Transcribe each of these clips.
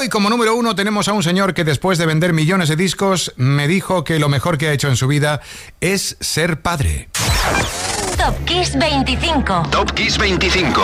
Hoy como número uno tenemos a un señor que después de vender millones de discos me dijo que lo mejor que ha hecho en su vida es ser padre. Top Kiss 25. Top Kiss 25.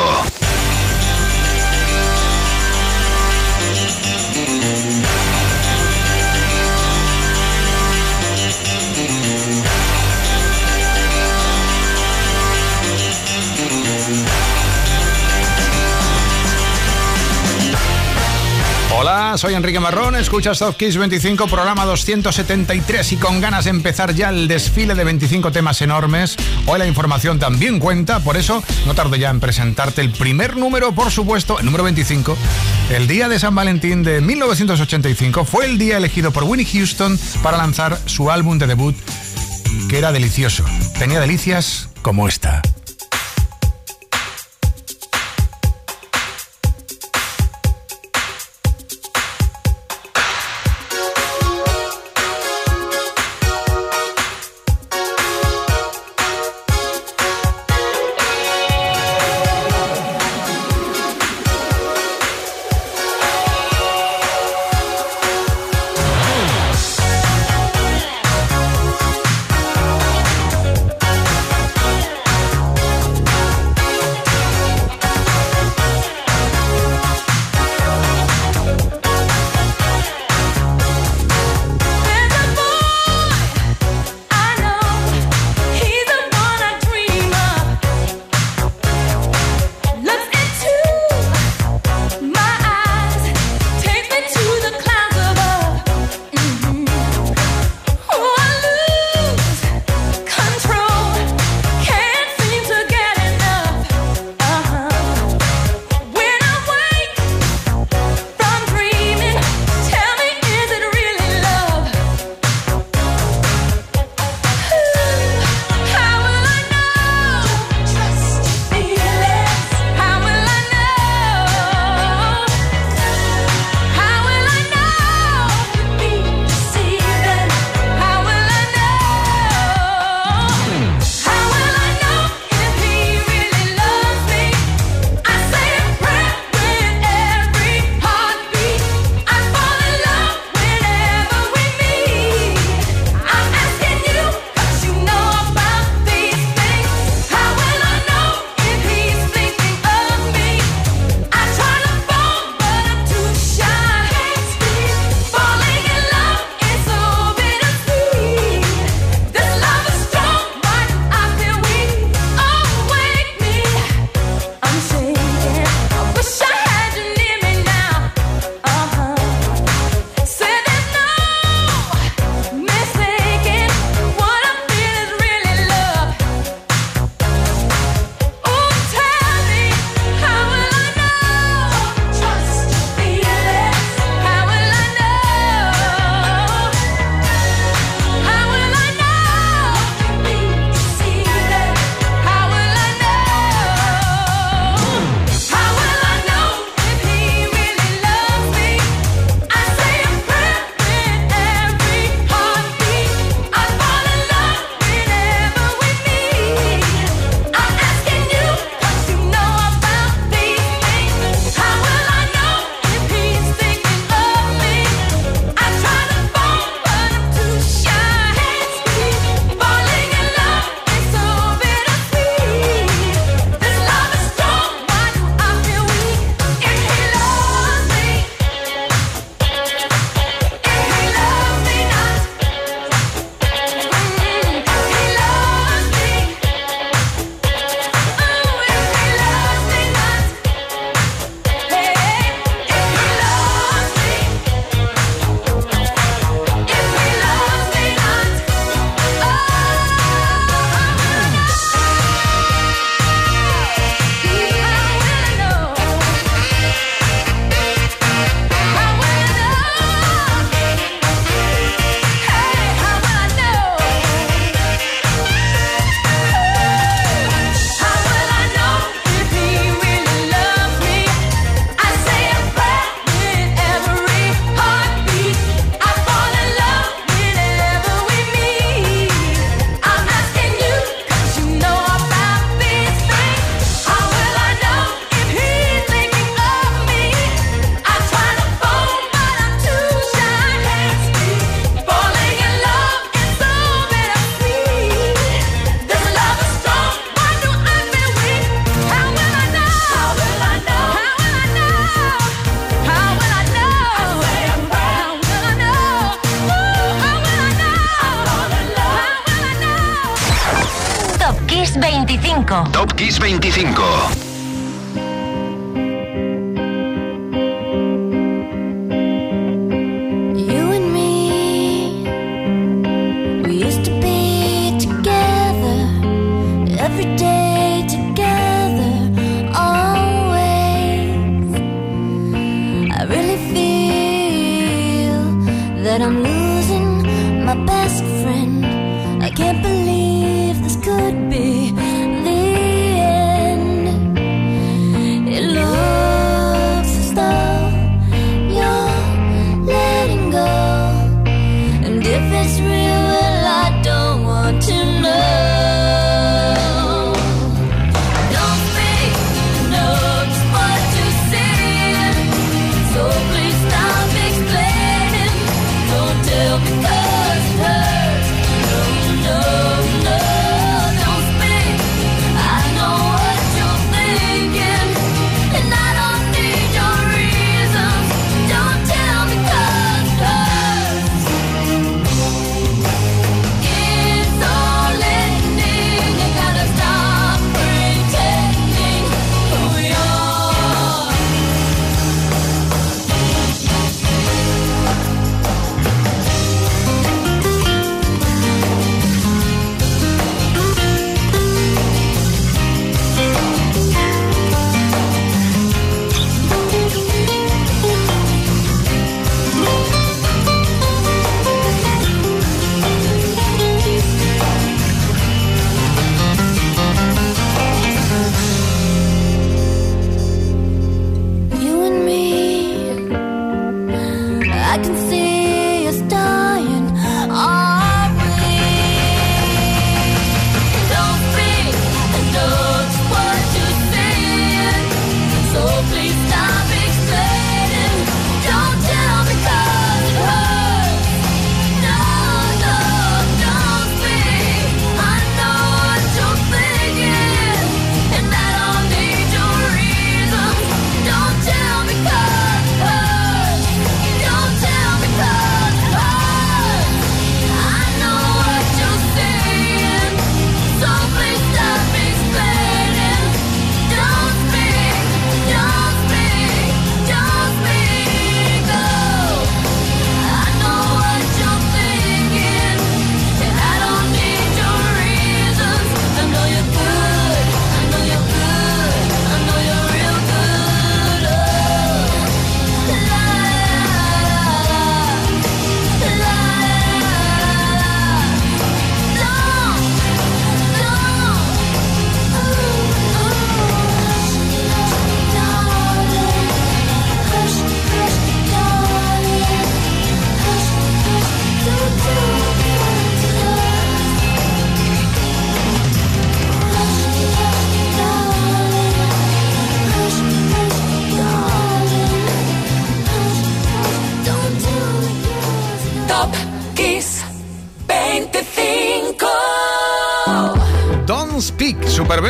Hola, soy Enrique Marrón, escuchas Top Kiss 25, programa 273 y con ganas de empezar ya el desfile de 25 temas enormes. Hoy la información también cuenta, por eso no tardo ya en presentarte el primer número, por supuesto, el número 25. El día de San Valentín de 1985 fue el día elegido por Winnie Houston para lanzar su álbum de debut, que era delicioso. Tenía delicias como esta.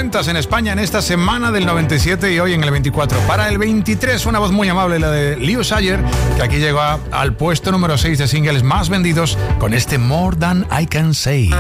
Superventas en España en esta semana del 97 y hoy en el 24. Para el 23, una voz muy amable, la de Leo Sayer, que aquí llegó al puesto número 6 de singles más vendidos con este More Than I Can Say.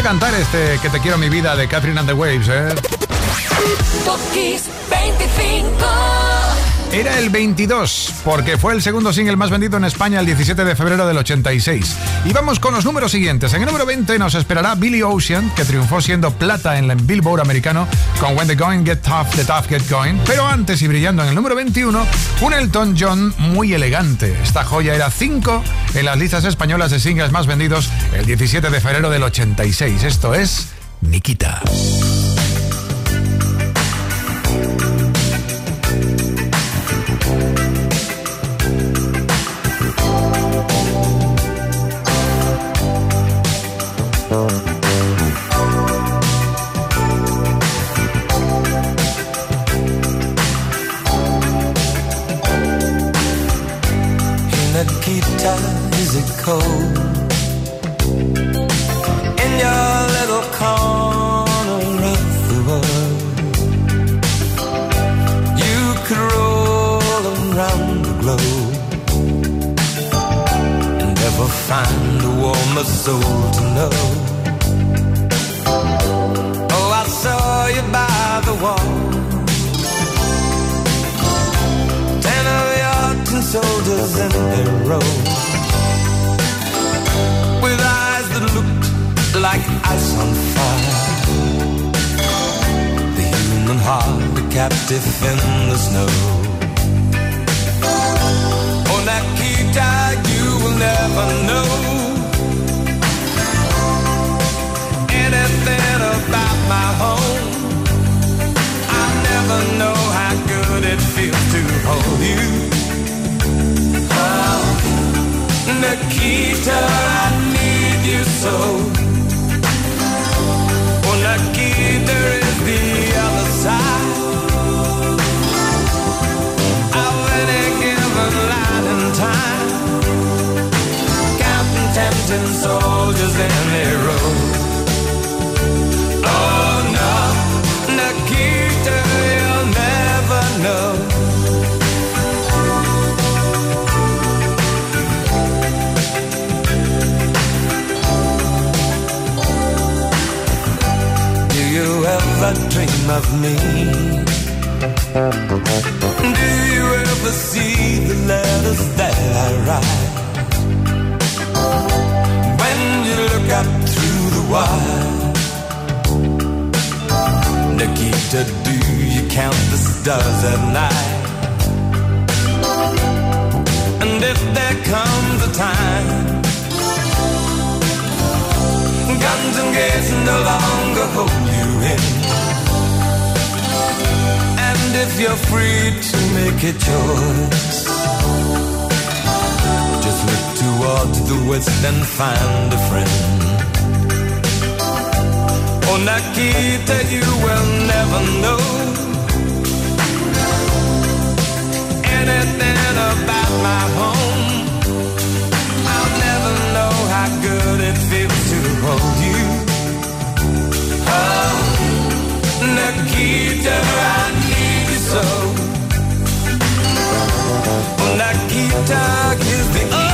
a cantar este Que te quiero mi vida de Catherine and the Waves, ¿eh? era el 22, porque fue el segundo single más vendido en España el 17 de febrero del 86. Y vamos con los números siguientes. En el número 20 nos esperará Billy Ocean, que triunfó siendo plata en el Billboard americano con When the Going Get Tough, The Tough Get Going. Pero antes y brillando en el número 21, un Elton John muy elegante. Esta joya era 5 en las listas españolas de singles más vendidos el 17 de febrero del 86. Esto es Nikita. a soul to know. Oh, I saw you by the wall. Ten of your tin soldiers in their row. With eyes that looked like ice on fire. The human heart, a captive in the snow. Nikita, do you count the stars at night? And if there comes a time, guns and gates no longer hold you in. And if you're free to make a choice, just look towards the west and find a friend on that key that you will never know anything about my home. I'll never know how good it feels to hold you. Oh, Nikita, I need you so. Nikita is the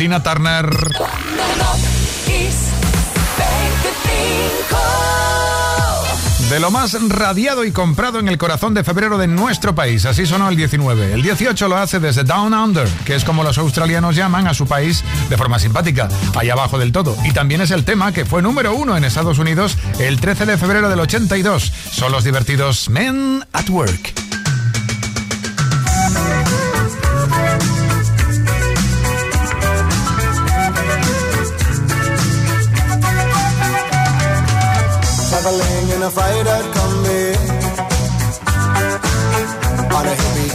Tina Turner. De lo más radiado y comprado en el corazón de febrero de nuestro país, así sonó el 19. El 18 lo hace desde Down Under, que es como los australianos llaman a su país de forma simpática, allá abajo del todo. Y también es el tema que fue número uno en Estados Unidos el 13 de febrero del 82. Son los divertidos Men at Work.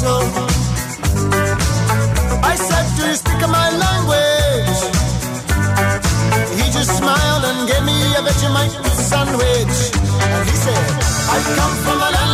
I said, Do you speak my language? He just smiled and gave me a Vegemite sandwich. And he said, I come from a land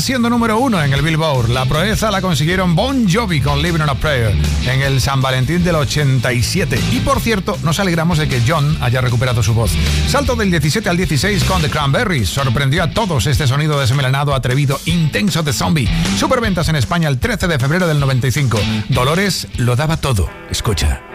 Siendo número uno en el Billboard. La proeza la consiguieron Bon Jovi con Living on a Prayer en el San Valentín del 87. Y por cierto, nos alegramos de que John haya recuperado su voz. Salto del 17 al 16 con The Cranberries. Sorprendió a todos este sonido desmelenado, atrevido, intenso de zombie. Superventas en España el 13 de febrero del 95. Dolores lo daba todo. Escucha.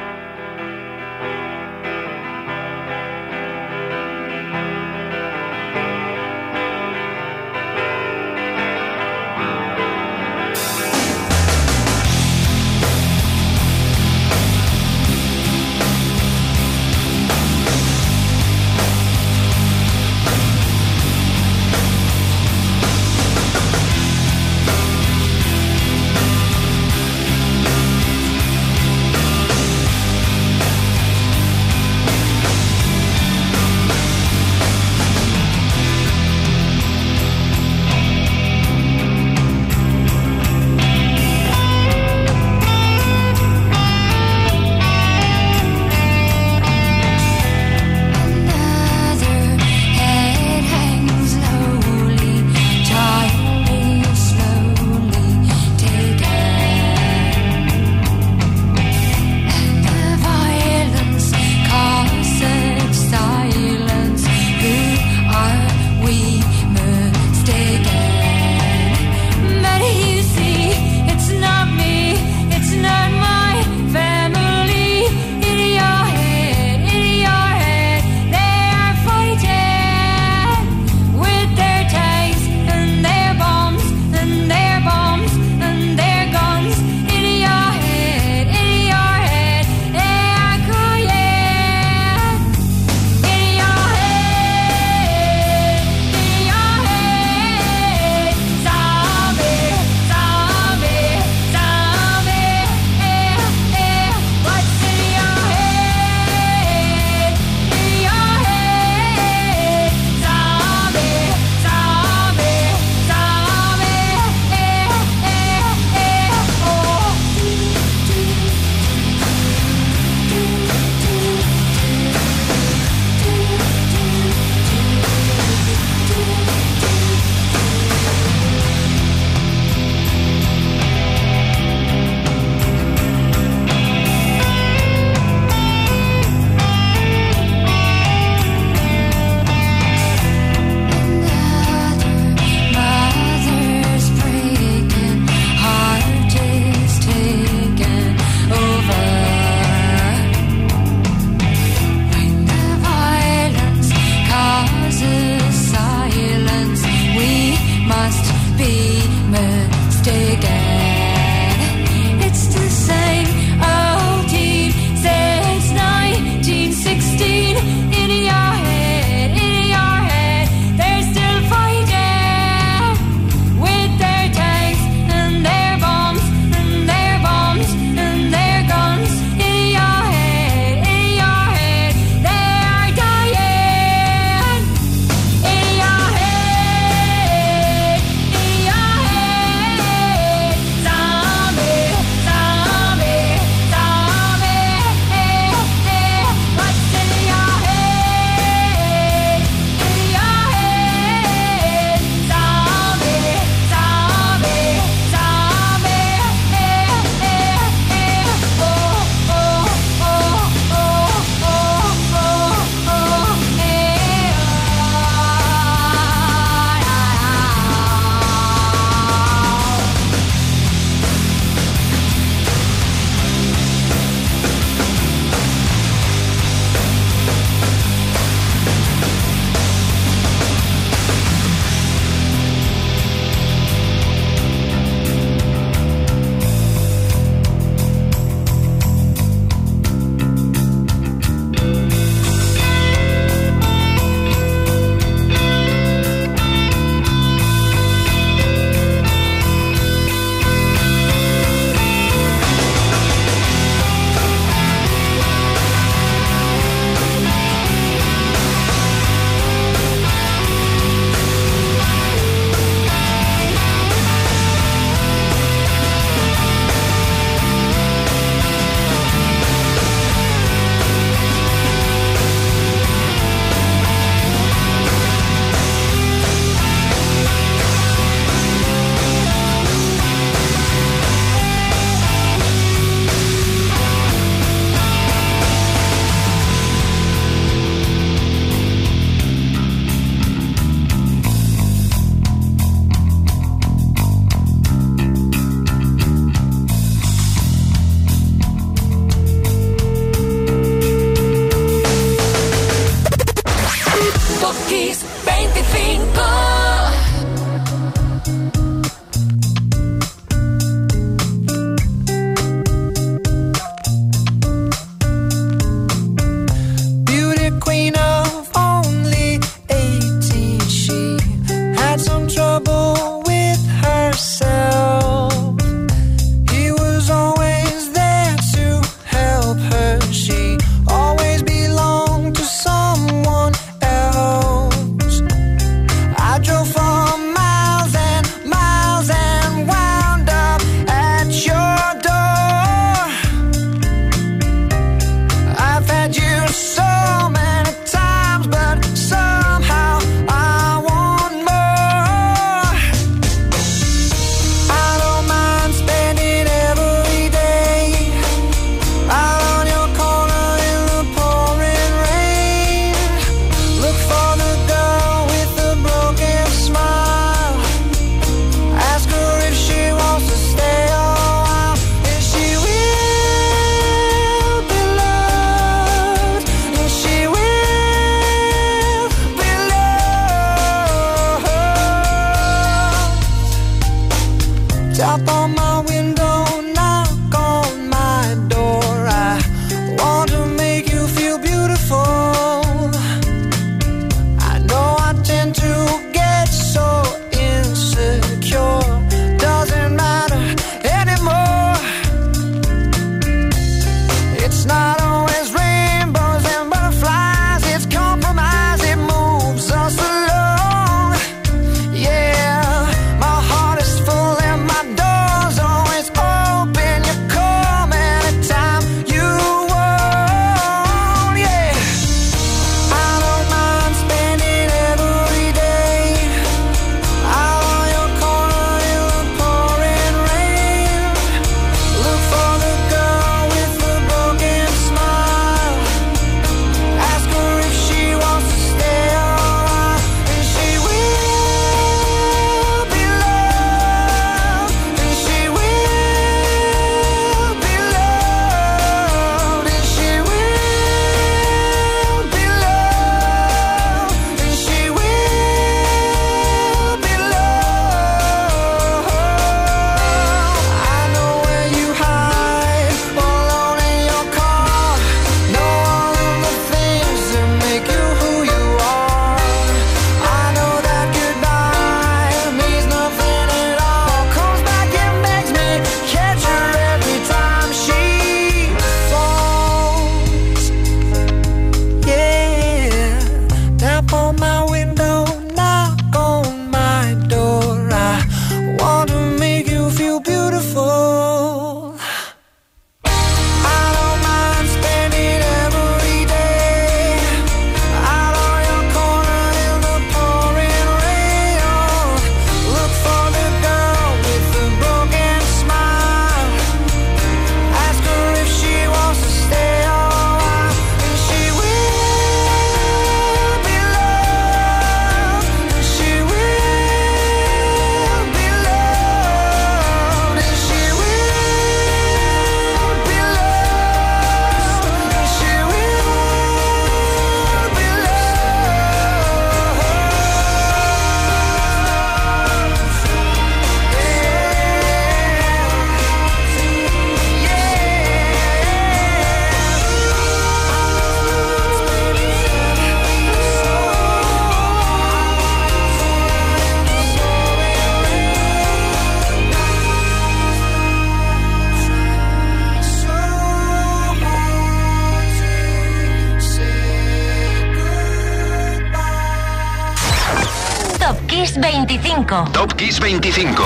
Kiss 25.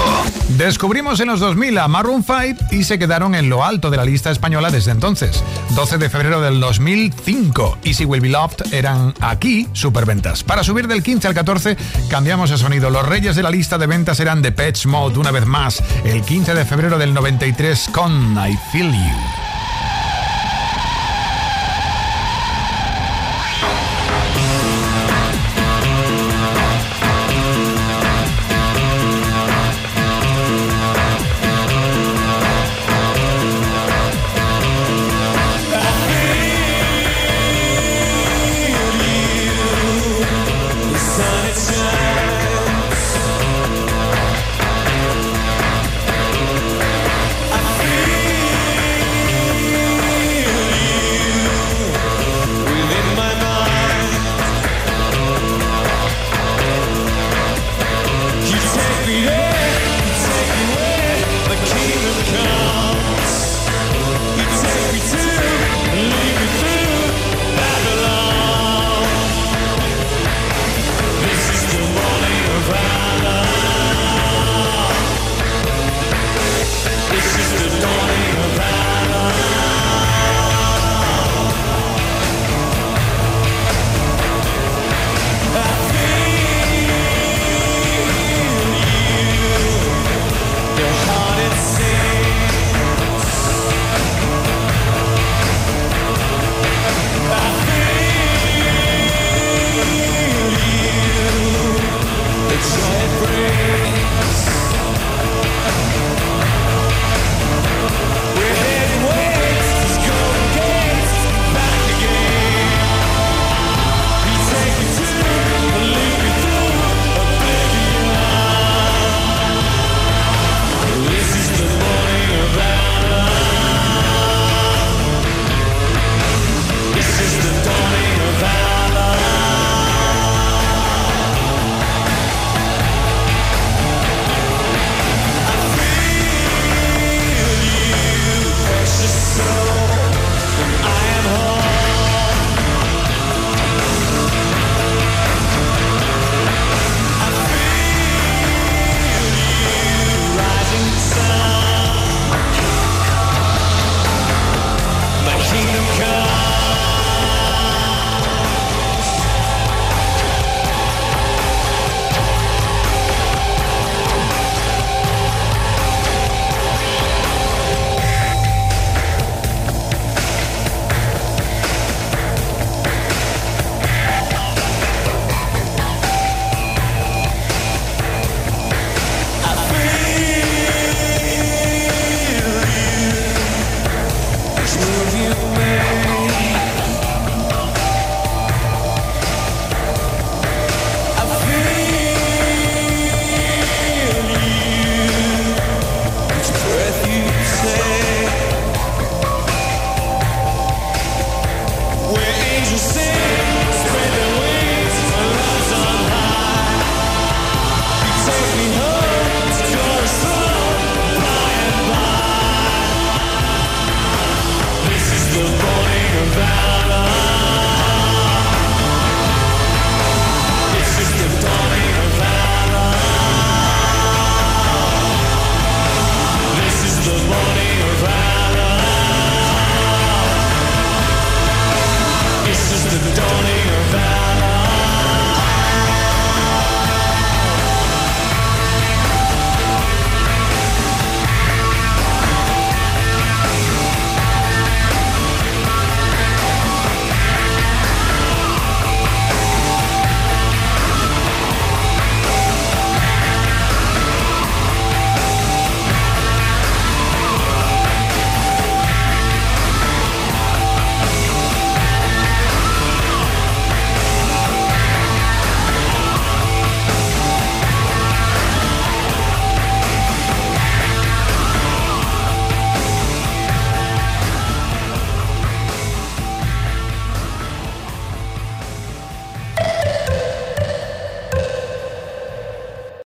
Descubrimos en los 2000 a Maroon 5 y se quedaron en lo alto de la lista española desde entonces. 12 de febrero del 2005, Easy Will Be Loved eran aquí superventas. Para subir del 15 al 14 cambiamos el sonido. Los reyes de la lista de ventas eran The Pets Mode una vez más, el 15 de febrero del 93 con I Feel You.